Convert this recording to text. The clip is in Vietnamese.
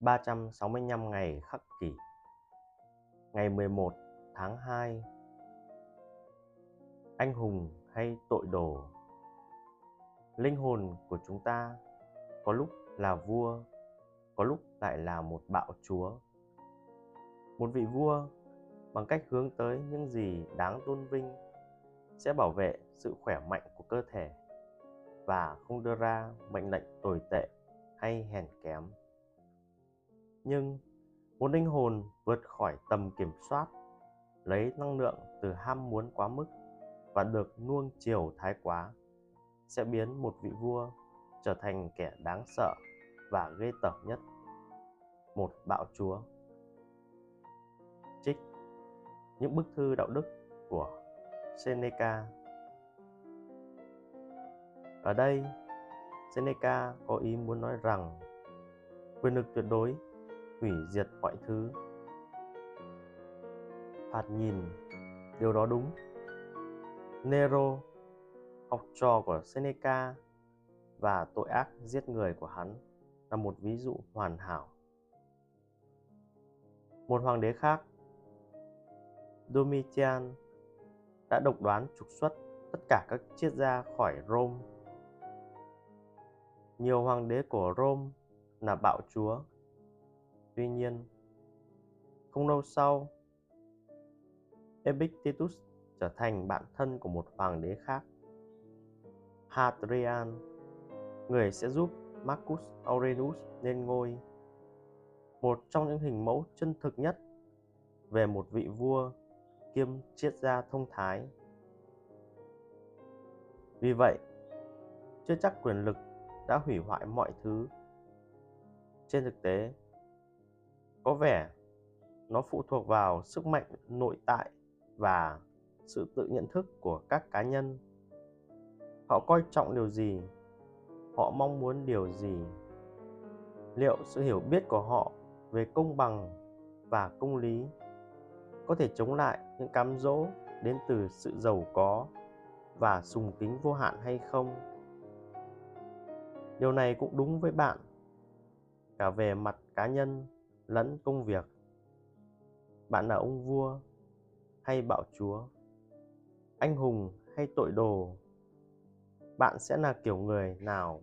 365 ngày khắc kỷ. Ngày 11 tháng 2 Anh hùng hay tội đồ? Linh hồn của chúng ta có lúc là vua, có lúc lại là một bạo chúa. Một vị vua bằng cách hướng tới những gì đáng tôn vinh sẽ bảo vệ sự khỏe mạnh của cơ thể và không đưa ra mệnh lệnh tồi tệ hay hèn kém nhưng một linh hồn vượt khỏi tầm kiểm soát, lấy năng lượng từ ham muốn quá mức và được nuông chiều thái quá, sẽ biến một vị vua trở thành kẻ đáng sợ và ghê tởm nhất, một bạo chúa. Trích những bức thư đạo đức của Seneca. Ở đây, Seneca có ý muốn nói rằng quyền lực tuyệt đối hủy diệt mọi thứ. Thoạt nhìn, điều đó đúng. Nero, học trò của seneca và tội ác giết người của hắn là một ví dụ hoàn hảo. Một hoàng đế khác, domitian, đã độc đoán trục xuất tất cả các triết gia khỏi rome. Nhiều hoàng đế của rome là bạo chúa Tuy nhiên, không lâu sau, Epictetus trở thành bạn thân của một hoàng đế khác, Hadrian, người sẽ giúp Marcus Aurelius lên ngôi, một trong những hình mẫu chân thực nhất về một vị vua kiêm triết gia thông thái. Vì vậy, chưa chắc quyền lực đã hủy hoại mọi thứ. Trên thực tế, có vẻ nó phụ thuộc vào sức mạnh, nội tại và sự tự nhận thức của các cá nhân. Họ coi trọng điều gì? Họ mong muốn điều gì? Liệu sự hiểu biết của họ về công bằng và công lý có thể chống lại những cám dỗ đến từ sự giàu có và sùng kính vô hạn hay không? Điều này cũng đúng với bạn. Cả về mặt cá nhân lẫn công việc. Bạn là ông vua hay bạo chúa? Anh hùng hay tội đồ? Bạn sẽ là kiểu người nào?